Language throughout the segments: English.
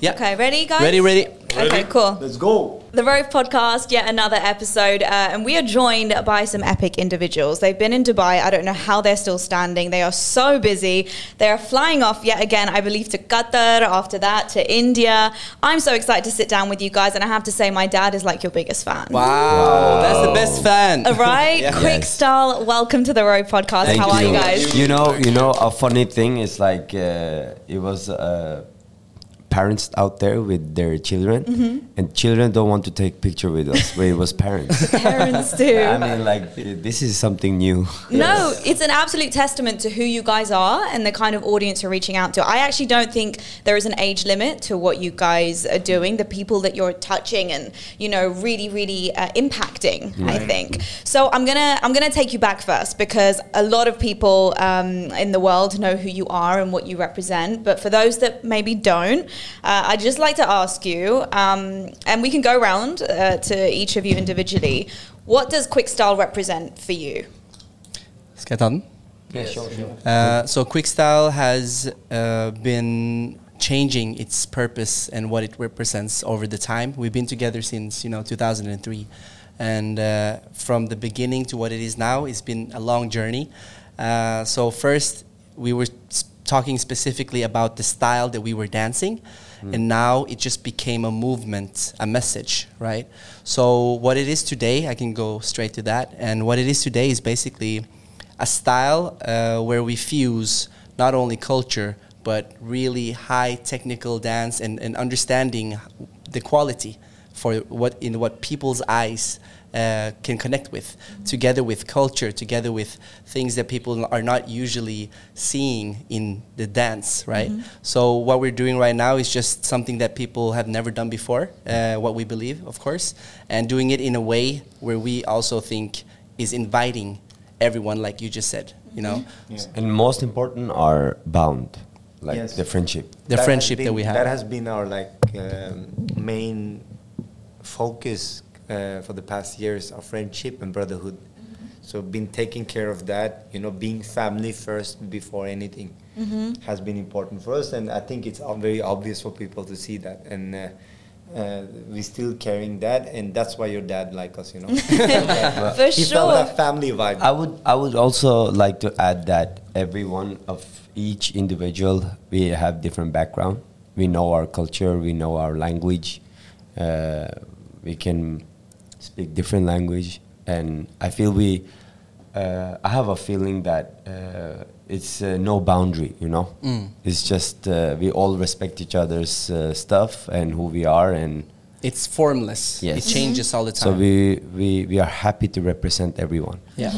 Yeah. Okay, ready, guys? Ready, ready. Okay, cool. Let's go. The Rove Podcast, yet another episode, uh, and we are joined by some epic individuals. They've been in Dubai. I don't know how they're still standing. They are so busy. They are flying off yet again, I believe, to Qatar. After that, to India. I'm so excited to sit down with you guys, and I have to say, my dad is like your biggest fan. Wow, that's the best fan. All right, Yeah. quick Yes. style. Welcome to the Rove Podcast. Thank how are you guys? You know, you know, a funny thing is like uh, it was uh, parents out there with their children, Mm-hmm. and children don't want to take picture with us. Where it was parents. Parents do. I mean, like this is something new. No, it's an absolute testament to who you guys are and the kind of audience you're reaching out to. I actually don't think there is an age limit to what you guys are doing, the people that you're touching and you know really, really uh, impacting. I think so. I'm gonna I'm gonna take you back first because a lot of people um, in the world know who you are and what you represent. But for those that maybe don't, uh, I'd just like to ask you, um, and we can go around uh, to each of you individually. What does Quick Style represent for you? Skal jeg ta den? Uh, so Quickstyle has uh, been changing its purpose and what it represents over the time. We've been together since you know 2003, and uh, from the beginning to what it is now, it's been a long journey. Uh, so first, we were s- talking specifically about the style that we were dancing, and now it just became a movement, a message, right? So what it is today, I can go straight to that, and what it is today is basically a style uh, where we fuse not only culture but really high technical dance and, and understanding the quality for what in what people's eyes uh, can connect with together with culture together with things that people are not usually seeing in the dance right? So what we're doing right now is just something that people have never done before uh, what we believe of course and doing it in a way where we also think is inviting everyone like you just said you know? And most important are bound, like Yes. the friendship. the That has friendship that we have. That has been our like um, main focus uh, for the past years, our friendship and brotherhood. So been taking care of that, you know, being family first before anything has been important for us, and I think it's very obvious for people to see that, and uh, uh, we're still carrying that, and that's why your dad like us, you know. For he felt that family vibe. I would I would also like to add that every one of each individual we have different background. We know our culture, we know our language. Uh, we can speak different language, and I feel we. Uh, I have a feeling that uh, it's uh, no boundary, you know. Mm. It's just uh, we all respect each other's uh, stuff and who we are, and it's formless Yes. it changes all the time so we, we we are happy to represent everyone. yeah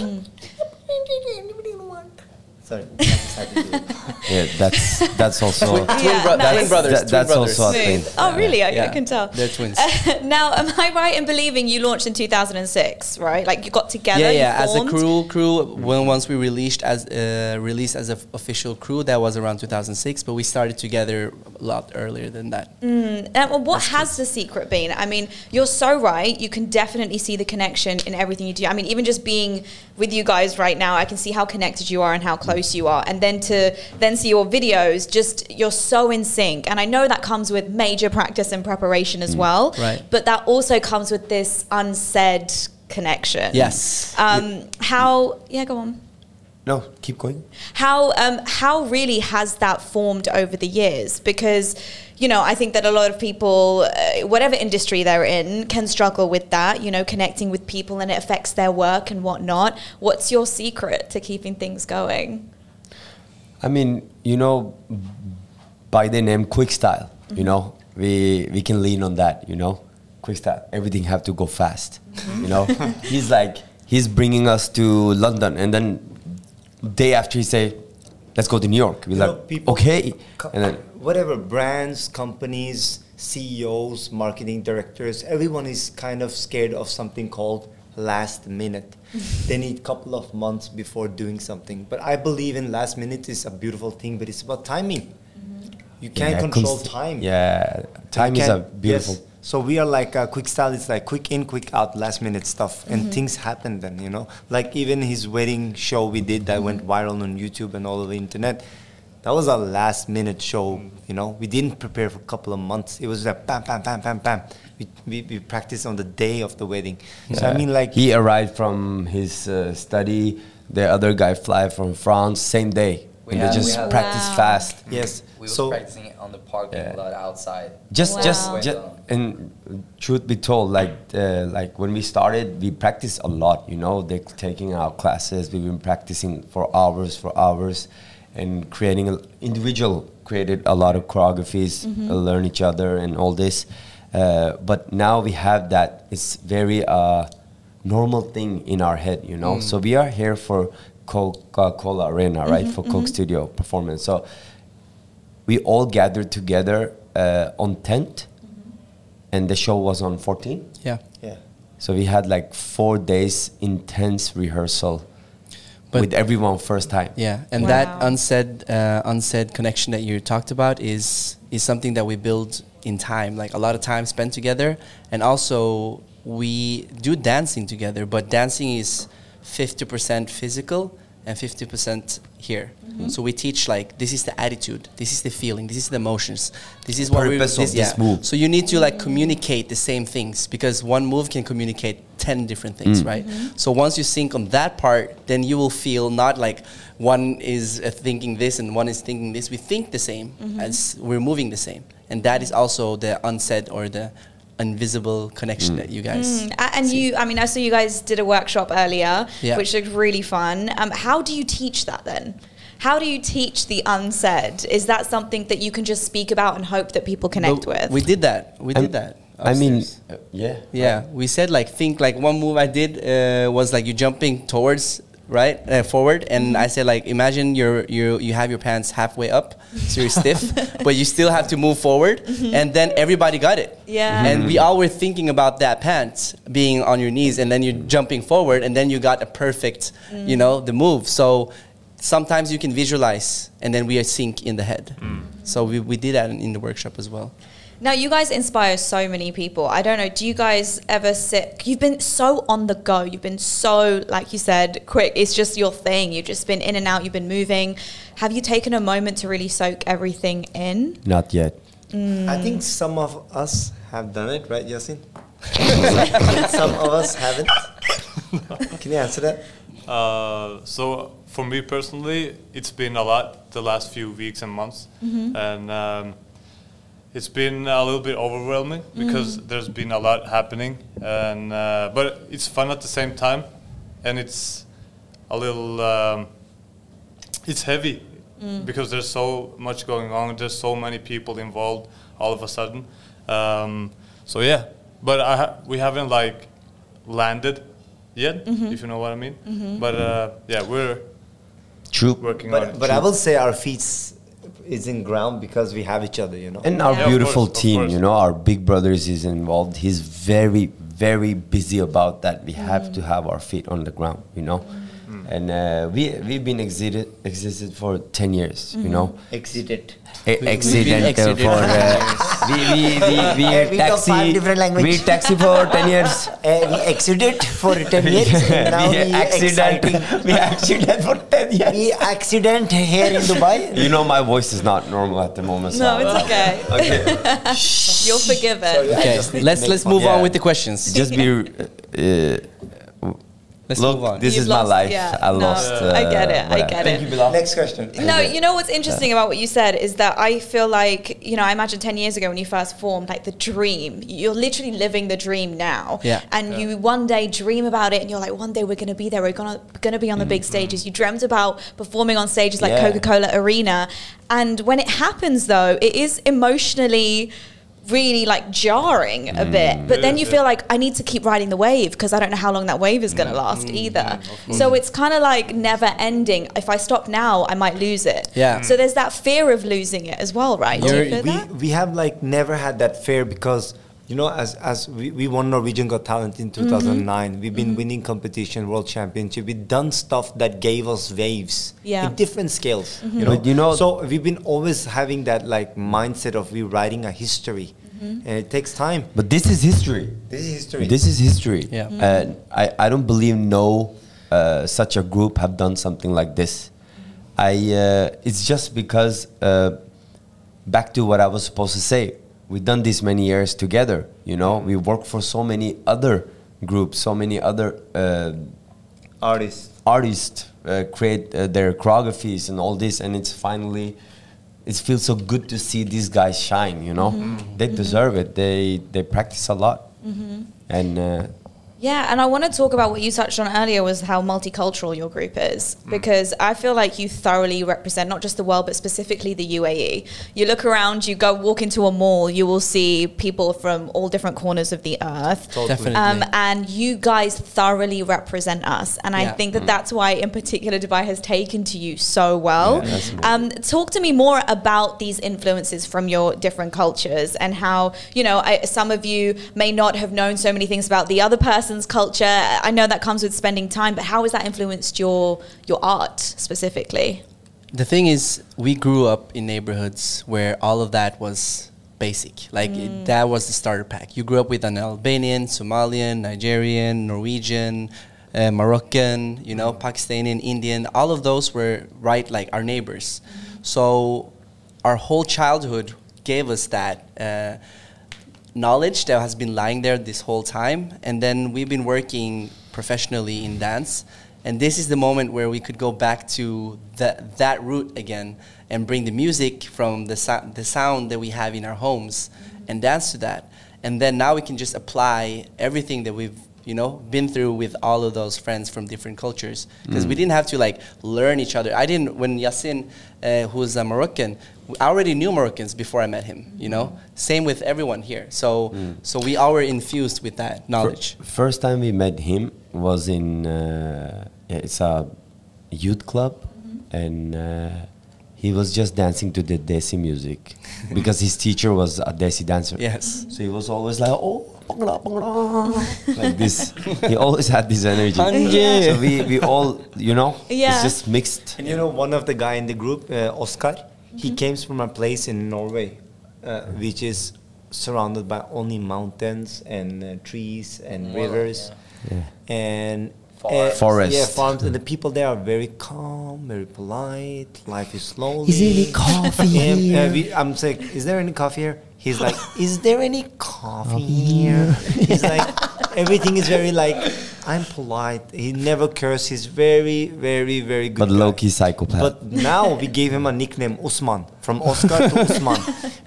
Sorry, I'm excited to do it. Yeah, that's that's also twin, Yeah, bro- nice. twin brothers That- twin that's brothers. also a thing. Oh, really? I, I Yeah. can tell. They're twins. now, am I right in believing you launched in 2006, right? Like you got together. yeah yeah as a crew crew when once we released as uh, released as an official crew that was around 2006 but we started together a lot earlier than that Mm, uh, well, what has the secret been? I mean, you're so right. You can definitely see the connection in everything you do. I mean, even just being with you guys right now, I can see how connected you are and how close you are. And then to then see your videos, just you're so in sync. And I know that comes with major practice and preparation as well. Right. But that also comes with this unsaid connection. yes Um, how? Yeah, go on. No. Keep going. How um, how really has that formed over the years? Because you know, I think that a lot of people, uh, whatever industry they're in, can struggle with that. You know, connecting with people and it affects their work and whatnot. What's your secret to keeping things going? I mean, you know, by the name Quick Style, you know, we we can lean on that. You know, Quick Style. Everything have to go fast. You know, he's like he's bringing us to London, and then day after he say, "Let's go to New York." We're You know, like, people- "Okay," Co- and then whatever brands, companies, CEOs, marketing directors, everyone is kind of scared of something called last minute. they need a couple of months before doing something. But I believe in last minute is a beautiful thing, but it's about timing. Mm-hmm. You can't Yeah, control const- time. Yeah, time is a beautiful. yes. So we are like uh, quick style. It's like quick in, quick out, last minute stuff, and Mm-hmm. things happen. Then you know, like even his wedding show we did that went viral on YouTube and all over the internet. that was a last minute show. You know, we didn't prepare for a couple of months. It was like bam, bam, bam, bam, bam. We we, we practiced on the day of the wedding. So I mean, like he arrived from his uh, study. The other guy fly from France same day. We and had- they we just had- practice Wow. fast. yes. We were so practicing it on the parking Yeah. lot outside. Just, Wow. just, just, and truth be told, like, uh, like when we started, we practiced a lot. You know, they taking our classes. We've been practicing for hours, for hours, and creating a, individual created a lot of choreographies, uh, learn each other, and all this. Uh, but now we have that. It's very uh, normal thing in our head. You know, so we are here for Coca-Cola Arena, right? For Coke Studio performance. So we all gathered together uh, on 10th and the show was on 14 Yeah. yeah. so we had like four days intense rehearsal But- with everyone first time Yeah, and Wow. that unsaid uh, unsaid connection that you talked about is is something that we build in time, like a lot of time spent together, and also we do dancing together. But dancing is fifty percent physical and fifty percent here. Mm-hmm. So we teach like this is the attitude, this is the feeling, this is the emotions, this is what we Purpose of this move. So you need to like communicate the same things because one move can communicate 10 different things, mm. right? Mm-hmm. So once you sync on that part, then you will feel not like one is uh, thinking this and one is thinking this. We think the same mm-hmm. as we're moving the same. And that is also the unsaid or the invisible connection that you guys. Mm, a- And you, I mean, I saw you guys did a workshop earlier, Yeah. which looked really fun. Um, how do you teach that then? How do you teach the unsaid? Is that something that you can just speak about and hope that people connect But with? We did that. We I'm- did that. i mean uh, yeah Yeah, we said like think like one move I did uh, was like you jumping towards right uh, forward, and mm-hmm. I said like imagine you're you you have your pants halfway up, so you're stiff, but you still have to move forward, mm-hmm. and then everybody got it. Yeah. and we mm-hmm. all were thinking about that pants being on your knees, and then you're jumping forward, and then you got a perfect, mm. you know, the move. So sometimes you can visualize, and then we are sync in the head. Mm. So we, we did that in, in the workshop as well. Now, you guys inspire so many people. I don't know, do you guys ever sit? You've been so on the go. You've been so, like you said, quick. It's just your thing. You've just been in and out. You've been moving. Have you taken a moment to really soak everything in? not yet I think some of us have done it, right, Yasin? some of us haven't. Can you answer that? Uh, so for me personally, it's been a lot the last few weeks and months, and um, it's been a little bit overwhelming because there's been a lot happening, and uh, but it's fun at the same time, and it's a little um, it's heavy because there's so much going on. There's so many people involved all of a sudden. Um, so yeah, but I ha- we haven't like landed yet, if you know what I mean. But uh, yeah, we're true working on But, it. but I will say our feet is in ground because we have each other, you know. and our Yeah. beautiful course, team you know our big brothers is involved he's very very busy about that we have mm. to have our feet on the ground you know and uh, we we've been exited existed for 10 years you know Exited. E- been uh, exited. for uh, we we we we, Uh, we got taxi five different language. we taxi for 10 years Uh, we exited for 10 years. now we we accident we accident for 10 years We accident here in Dubai. you know my voice is not normal at the moment so No, it's okay. okay You're forgiven. Okay, let's let's move Yeah. on with the questions. just be uh, Let's look move on. this You've is my lost- life yeah, i no, lost uh, I get it, I whatever. get thank it. you Bilal. Next question. No, you know what's interesting about what you said is that I feel like, you know, I imagine 10 years ago when you first formed, like the dream, you're literally living the dream now. Yeah. And you one day dream about it and you're like, one day we're going to be there. We're going to going to be on the big stages. You dreamt about performing on stages like Yeah. Coca-Cola Arena. And when it happens though, it is emotionally really like jarring a mm. bit. But then you feel like i need to keep riding the wave because i don't know how long that wave is going to last mm. either. So it's kind of like never ending. If i stop now i might lose it. Yeah. so there's that fear of losing it as well right? Do you feel we, that? we have like never had that fear because you know as as we, we won Norwegian Got Talent in 2009 we've been winning competition world championship we've done stuff that gave us waves Yeah. in different scales you know But you know- so we've been always having that like mindset of rewriting a history and it takes time but this is history this is history This is history. Yeah. Mhm. And I, I don't believe no uh, such a group have done something like this. I uh, it's just because uh, back to what I was supposed to say. We've done this many years together. You know, we work for so many other groups, so many other uh, Artists. artists uh, create uh, their choreographies and all this, and it's finally. It feels so good to see these guys shine. You know, they deserve it. They they practice a lot, and uh, Yeah, and I want to talk about what you touched on earlier was how multicultural your group is because I feel like you thoroughly represent not just the world but specifically the UAE. You look around, you go walk into a mall, you will see people from all different corners of the earth. Definitely. Um, and you guys thoroughly represent us, and I Yeah. think that that's why, in particular, Dubai has taken to you so well. Yeah, um, talk to me more about these influences from your different cultures and how you know I, some of you may not have known so many things about the other person's culture. I know that comes with spending time, but how has that influenced your your art specifically? The thing is, we grew up in neighborhoods where all of that was basic. Like it, that was the starter pack. You grew up with an Albanian, Somalian, Nigerian, Norwegian, uh, Moroccan, you know, Pakistani, Indian. All of those were right like our neighbors. So our whole childhood gave us that. Uh, knowledge that has been lying there this whole time and then we've been working professionally in dance. And this is the moment where we could go back to that that root again and bring the music from the, so- the sound that we have in our homes and dance to that. And then now we can just apply everything that we've you know been through with all of those friends from different cultures. Because we didn't have to like learn each other. I didn't when yasin uh, who's a moroccan i already knew moroccans before i met him you know same with everyone here so so we all were infused with that knowledge Fir- First time we met him was in uh, it's a youth club, and uh, he was just dancing to the Desi music because his teacher was a Desi dancer. yes So he was always like, oh, bangla, bangla," like this. He always had this energy. Hanje. So we, we all, you know, Yeah. it's just mixed. And you know, one of the guy in the group, uh, Oscar, he came from a place in Norway, uh, which is surrounded by only mountains and uh, trees and rivers, Yeah. and Forest. uh, Forest. Yeah, farms. And the people there are very calm, very polite. Life is slowly. Is there any coffee And, uh, we, I'm saying, is there any coffee here? He's like, is there any coffee here? He's like, everything is very like, I'm polite. He never curses. He's very, very, very good. But guy. low key psychopath. But now we gave him a nickname, Usman, from Oscar to Usman,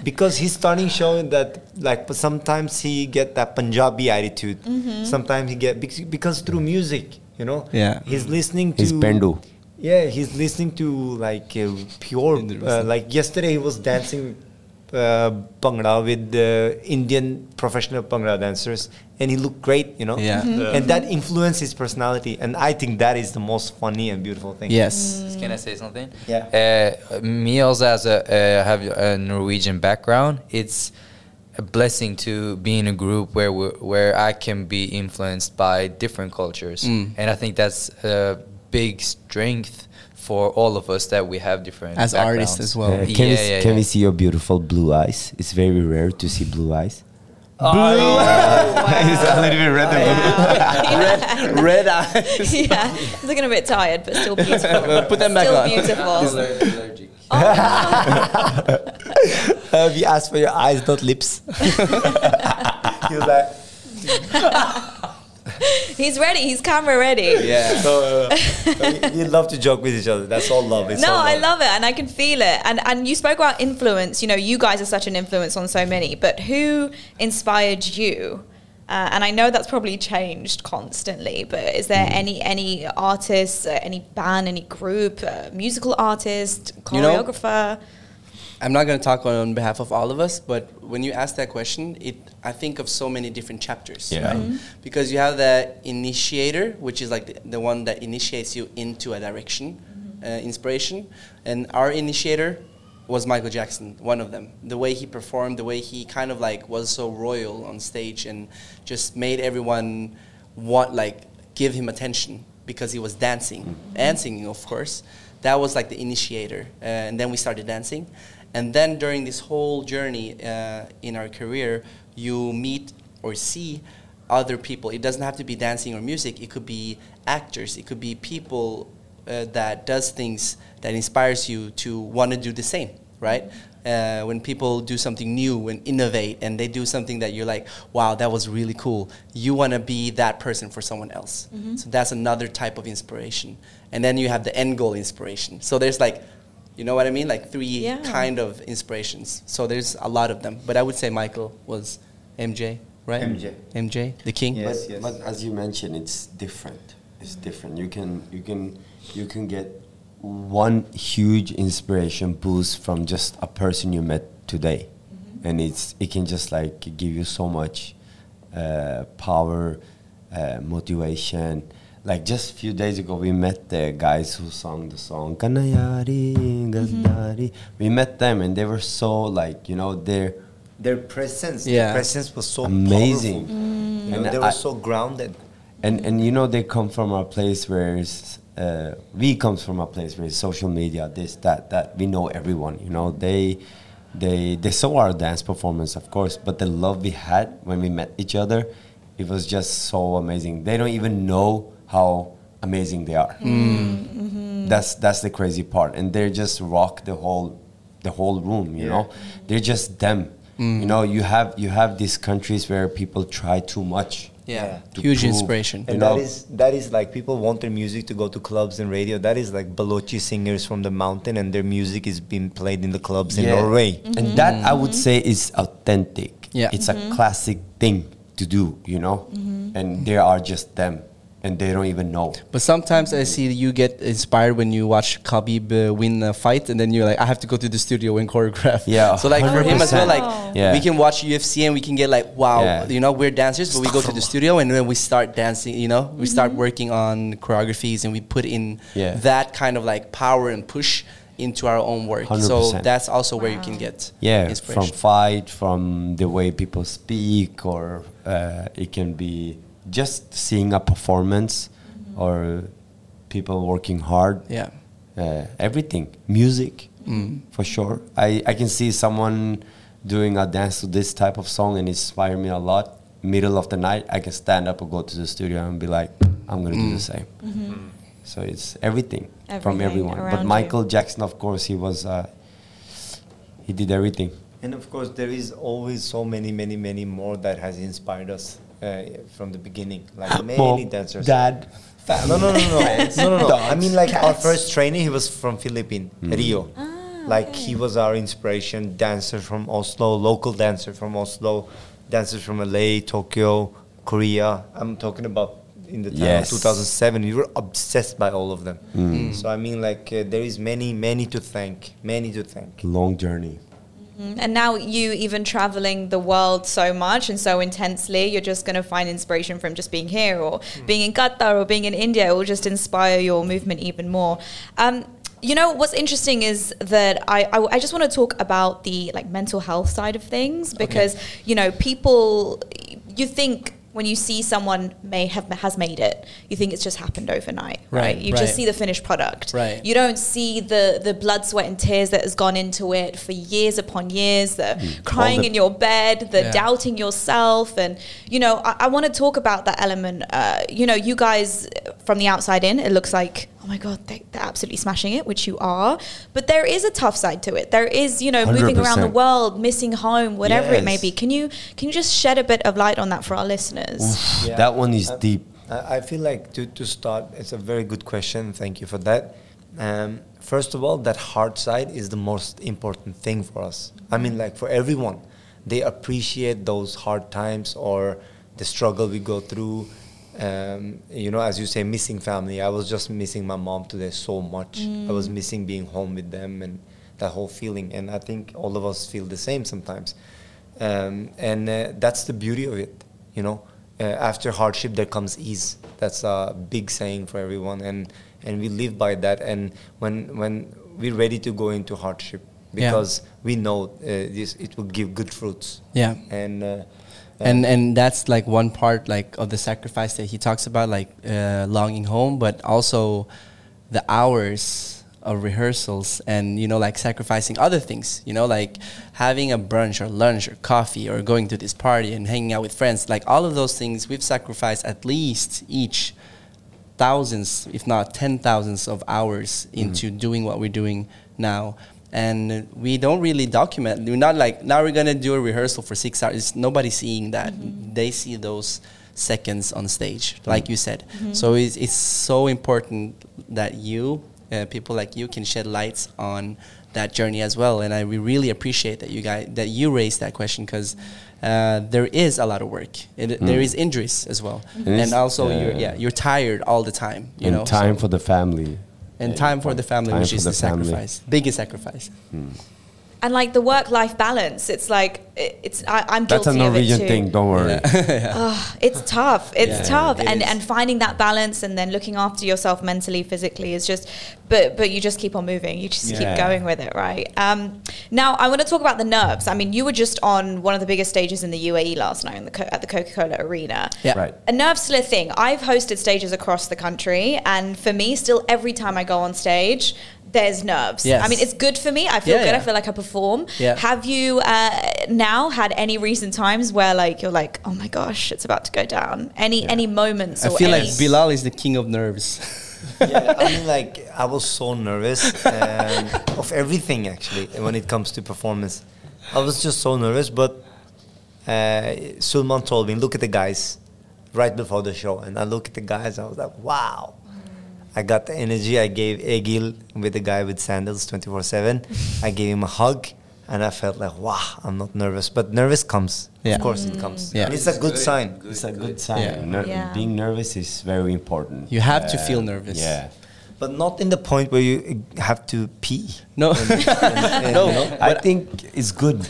because he's starting showing that like but sometimes he get that Punjabi attitude. Sometimes he get because, because through music, you know. Yeah. He's listening to. He's Pendu. Yeah, he's listening to like uh, pure. Uh, like yesterday, he was dancing uh, Bhangra with the Indian professional Bhangra dancers, and he looked great, you know. Yeah. Mhm. And that influenced his personality, and I think that is the most funny and beautiful thing. yes Can I say something? Yeah. Uh, me also as a uh, have a Norwegian background, it's a blessing to be in a group where we where I can be influenced by different cultures, Mm. and I think that's a big strength for all of us that we have different As artists as well. Uh, can we, Yeah, yeah, can yeah. we see your beautiful blue eyes? It's very rare to see blue eyes. Blue. Oh, It's a little bit red red, red eyes yeah, he's looking a bit tired, but still beautiful. Put them back still on. beautiful. Uh, we asked for your eyes, not lips. he was like, He's ready. He's camera ready. yeah so, uh, we, we love to joke with each other. That's all love. It's no, all I love it, and I can feel it. And and you spoke about influence. You know, you guys are such an influence on so many. But who inspired you? Uh, and I know that's probably changed constantly. But is there any any artist, uh, any band, any group, uh, musical artist, You know- choreographer? I'm not going to talk on behalf of all of us, but when you ask that question, it I think of so many different chapters, Yeah. right? Because you have the initiator, which is like the, the one that initiates you into a direction, uh, inspiration, and our initiator was Michael Jackson, one of them. The way he performed, the way he kind of like was so royal on stage, and just made everyone want like give him attention because he was dancing and singing, of course. That was like the initiator, uh, and then we started dancing. And then during this whole journey uh, in our career, you meet or see other people. It doesn't have to be dancing or music. It could be actors. It could be people uh, that does things that inspires you to want to do the same, right? Uh, when people do something new and innovate and they do something that you're like, wow, that was really cool. You want to be that person for someone else. So that's another type of inspiration. And then you have the end goal inspiration. So there's like, you know what I mean? Like three Yeah. kind of inspirations. So there's a lot of them. But I would say Michael was MJ, right? MJ. MJ, the king. Yes, but, yes. but as you mentioned, it's different. It's different. You can you can you can get one huge inspiration boost from just a person you met today, and it's it can just like give you so much uh, power, uh, motivation. Like just a few days ago, we met the guys who sung the song "Kanayari Gadari." We met them, and they were so like you know they're Their presence, Yeah. their presence was so Amazing. powerful. You know, And they I- were so grounded. and and you know they come from a place where it's, uh, we comes from a place where it's social media this that that we know everyone you know they they they saw our dance performance of course but the love we had when we met each other it was just so amazing they don't even know how amazing they are mm, mm-hmm. that's that's the crazy part and they just rock the whole the whole room you know they're just them mm. you know you have you have these countries where people try too much Yeah. to Huge prove, inspiration. you And know? that is that is like people want their music to go to clubs and radio. That is like Balochi singers from the mountain, and their music is being played in the clubs in Yeah. Norway. And mm-hmm. that I would mm-hmm. say is authentic. Yeah. It's a classic thing to do, you know? And they are just them. And they don't even know. But sometimes I see you get inspired when you watch Khabib uh, win a fight, and then you're like, I have to go to the studio and choreograph. Yeah, So like for him as well, like Yeah. we can watch UFC and we can get like, wow, Yeah. you know, we're dancers, but we go to the studio and then we start dancing. You know, we start working on choreographies and we put in Yeah. that kind of like power and push into our own work. So 100%. that's also where you can get Yeah, from inspiration. fight, from the way people speak, or uh, it can be just seeing a performance or people working hard. yeah. uh, everything music Mm. for sure I, I can see someone doing a dance to this type of song and inspire me a lot middle of the night i can stand up and go to the studio and be like i'm gonna do the same so it's everything, from everyone around but you. michael jackson of course he was uh, he did everything And of course, there is always so many, many, many more that has inspired us uh, from the beginning. Like many Mom, dancers. dad No, no, no, no, no, no, no. I mean, like our first trainer, he was from Philippines, Rio. Ah, like he was our inspiration. Dancer from Oslo, local dancer from Oslo, dancers from LA, Tokyo, Korea. I'm talking about in the time Yes. of 2007. We were obsessed by all of them. So I mean, like uh, there is many, many to thank, many to thank. long journey And now you even traveling the world so much and so intensely, you're just going to find inspiration from just being here or being in Qatar or being in India. It will just inspire your movement even more. Um, you know what's interesting is that I, I, I just want to talk about the like mental health side of things because you know people you think when you see someone may have has made it you think it's just happened overnight right, Right, you right. just see the finished product Right. you don't see the the blood sweat and tears that has gone into it for years upon years the crying the- in your bed the Yeah. doubting yourself and you know i, I want to talk about that element uh, you know you guys from the outside in it looks like oh my god they, they're absolutely smashing it which you are but there is a tough side to it there is you know moving around the world missing home whatever it may be can you can you just shed a bit of light on that for our listeners Yeah. that one is Uh, deep I I feel like to, to start, it's a very good question. Thank you for that. Um, first of all, that hard side is the most important thing for us. I mean, like for everyone, they appreciate those hard times or the struggle we go through. Um, you know, as you say, missing family. I was just missing my mom today so much. I was missing being home with them and that whole feeling. And I think all of us feel the same sometimes. Um, and uh, that's the beauty of it, you know. Uh, after hardship, there comes ease. That's a big saying for everyone, and and we live by that. And when when we're ready to go into hardship, Yeah. because we know uh, this, it will give good fruits. Yeah. And uh, and and that's like one part like of the sacrifice that he talks about like uh, longing home but also the hours of rehearsals and you know like sacrificing other things you know like having a brunch or lunch or coffee or going to this party and hanging out with friends like all of those things we've sacrificed at least each thousands, if not ten thousands, of hours into doing what we're doing now. And we don't really document. We're not like now we're gonna do a rehearsal for six hours. Nobody's seeing that. They see those seconds on stage, like you said. So it's, it's so important that you, uh, people like you, can shed lights on that journey as well. And I we really appreciate that you guys that you raised that question because uh, there is a lot of work. It, There is injuries as well, And and it's, also you're uh, yeah you're tired all the time. You and know, time so- for the family. And time for the family, which is the the, sacrifice, biggest sacrifice. And like the work-life balance, it's like it's I, I'm That's guilty a of it Norwegian too. thing. Don't worry. Oh, it's tough. It's Yeah, tough, it and is. and finding that balance, and then looking after yourself mentally, physically is just. But but you just keep on moving. You just Yeah. keep going with it, right? Um, now I want to talk about the nerves. I mean, you were just on one of the biggest stages in the UAE last night in the, Co- at the Coca-Cola Arena. Yeah. Right. A nerve's still a thing. I've hosted stages across the country, and for me, still every time I go on stage, there's nerves. Yes. I mean, it's good for me. I feel Yeah, good. I feel like I perform. Yeah. Have you uh, now had any recent times where like you're like, oh my gosh, it's about to go down? Any any moments? I or feel any, like Bilal is the king of nerves. yeah, I mean, like I was so nervous um, of everything actually when it comes to performance. I was just so nervous, but uh, Sulman told me, "Look at the guys," right before the show, and I look at the guys. And I was like, "Wow." I got the energy. I gave Egil with the guy with sandals 24 7. I gave him a hug and I felt like, wow, I'm not nervous. But nervous comes. Yeah. Of course it comes. Yeah. And it's a good, sign. It's a good sign. Yeah. Ner- Yeah. Being nervous is very important. You have to Uh, feel nervous. Yeah. But not in the point where you have to pee. No, no. I think it's good.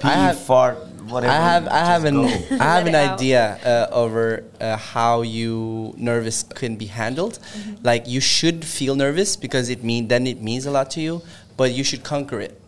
Pee, I have- fart, whatever. I have I have an. I have an idea uh, over uh, how you nervous can be handled. Mm-hmm. Like you should feel nervous because it mean then it means a lot to you, but you should conquer it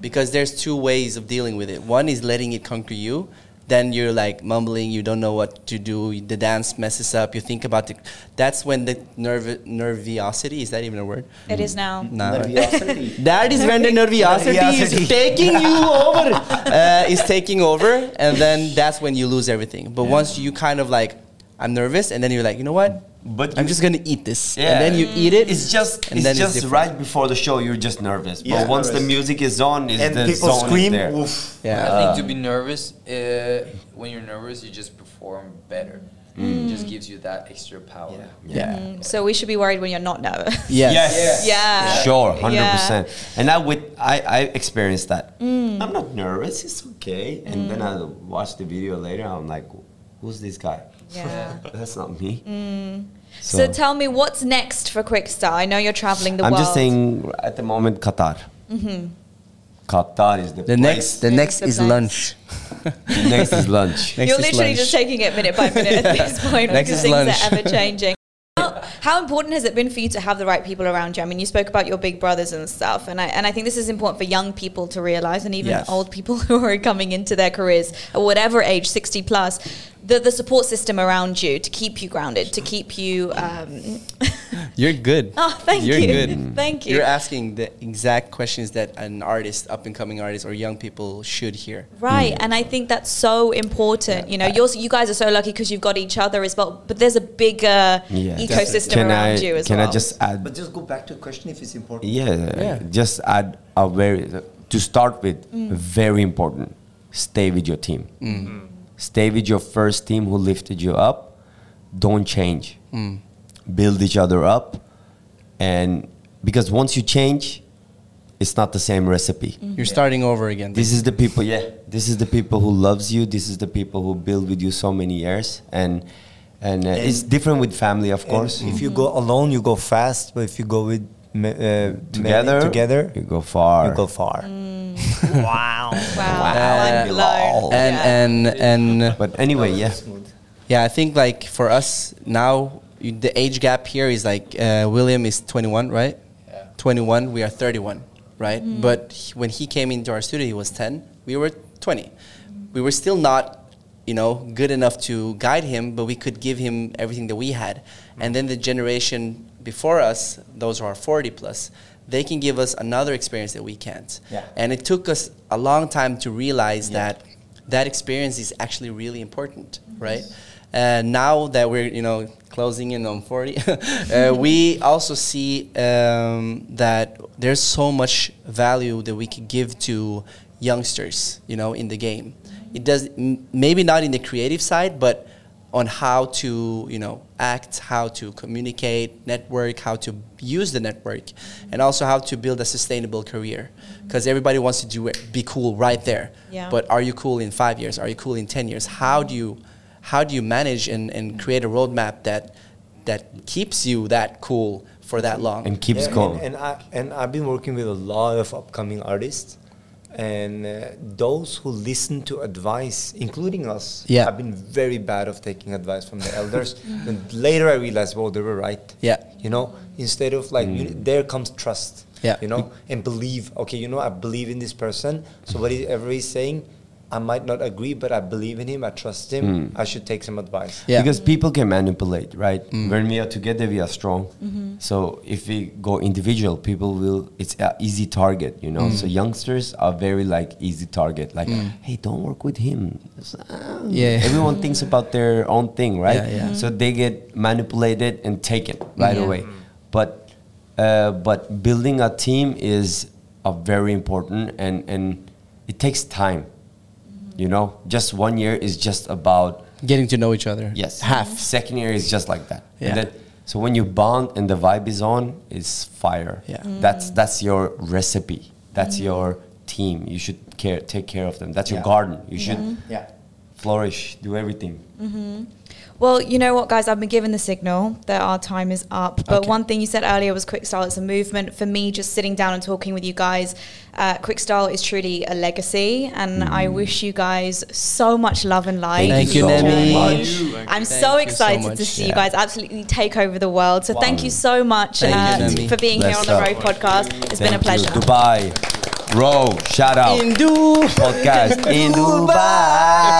because there's two ways of dealing with it. One is letting it conquer you. Then you're like mumbling, you don't know what to do. The dance messes up. You think about the. That's when the nerve nerviosity is that even a word? it is now. No. Nerviosity. That is when the nerviosity Nerviosity. is taking you over. Uh, is taking over, and then that's when you lose everything. But once you kind of like, I'm nervous, and then you're like, you know what? But I'm just gonna eat this, Yeah. and then you eat it. It's just and it's then just different. right before the show. You're just nervous. Yeah. But once the music is on, is and the people zone is scream. there. Oof. Yeah. I think to be nervous, uh, when you're nervous, you just perform better. It just gives you that extra power. yeah. Mm, So we should be worried when you're not nervous. Yes. Yes. Yeah. Sure, hundred Yeah. percent. And I with I I experienced that. Mm. I'm not nervous. It's okay. And then I watch the video later. I'm like, who's this guy? Yeah. That's not me. Mm. So, tell me what's next for Quickstyle. I know you're traveling the world. I'm just saying at the moment Qatar. Mm-hmm. Qatar is the The place. next, the next the is place. lunch. The next is lunch. Next You're is literally lunch. just taking it minute by minute at this point Next because things lunch. are ever changing. How, how important has it been for you to have the right people around you? I mean, you spoke about your big brothers and stuff, and I, and I think this is important for young people to realize, and even Yes. old people who are coming into their careers at whatever age, 60 plus, the, the support system around you to keep you grounded, to keep you. Um, You're good. oh, thank You're you. good. Thank you. You're asking the exact questions that an artist, up and coming artist, or young people should hear. Right, mm. and I think that's so important. You know, you're, you guys are so lucky because you've got each other as well. But there's a bigger Yeah. ecosystem around I you as can well. Can I just add? But just go back to the question if it's important. Yeah, Yeah. just add a very to start with. Mm. Very important. Stay with your team. Mm. Stay with your first team who lifted you up. Don't change. Build each other up, and because once you change, it's not the same recipe. You're starting over again. This is the people, yeah. This is the people who loves you. This is the people who build with you so many years, and and, uh, it's different with family, of course. if you go alone, you go fast. But if you go with ma- uh, together, many together, you go far. you go far. wow. wow, Uh, I'm and Yeah. and and But anyway, yeah. Smooth. Yeah, I think like for us now, you- the age gap here is like uh, William is 21, right? Yeah. 21, we are 31, right? But he- when he came into our studio, he was 10. We were 20. We were still not, you know, good enough to guide him, but we could give him everything that we had. And then the generation before us, those who are 40 plus, they can give us another experience that we can't. Yeah. And it took us a long time to realize that that experience is actually really important, right? Uh, now that we're you know closing in on 40, uh, we also see um, that there's so much value that we could give to youngsters, you know, in the game. It does maybe not in the creative side, but on how to you know act, how to communicate, network, how to use the network, and also how to build a sustainable career. Because everybody wants to do it, be cool right there. Yeah. But are you cool in five years? Are you cool in ten years? How do you how do you manage and, and create a roadmap that that keeps you that cool for that long? and keeps Yeah, going. And, and I and I've been working with a lot of upcoming artists, and uh, those who listen to advice, including us, Yeah. have been very bad of taking advice from the elders. and later I realized, well, they were right. Yeah. You know, instead of like, you- there comes trust. Yeah. You know, and believe. Okay, you know, I believe in this person. So whatever he's saying, I might not agree, but I believe in him. I trust him. I should take some advice. Yeah. Because people can manipulate, right? Mm. When we are together, we are strong. So if we go individual, people will. It's an easy target, you know. Mm. So youngsters are very like easy target. Like, hey, don't work with him. It's, ah. Yeah. Everyone thinks about their own thing, right? Yeah, yeah. So they get manipulated and taken right Yeah. away. But uh, but building a team is a very important and and it takes time. You know, just one year is just about Getting to know each other. Yes. Half. Second year is just like that. Yeah. And then, so when you bond and the vibe is on, it's fire. Yeah. Mm. That's that's your recipe. That's mm. your team. You should care take care of them. That's your garden. You should Yeah. Flourish, do everything. Well, you know what, guys? I've been given the signal that our time is up. But Okay. one thing you said earlier was quick style. It's a movement. For me, just sitting down and talking with you guys, uh, quick style is truly a legacy, and I wish you guys so much love and light. Thank you, so Nemi. much. I'm Thank so you so excited much, to see yeah. you guys absolutely take over the world. So thank you so much Thank you, uh, Nemi. for being here on the up. Rove Podcast. It's been a Thank you. pleasure. Dubai. Row, shout out. Hindu. Podcast in Dubai.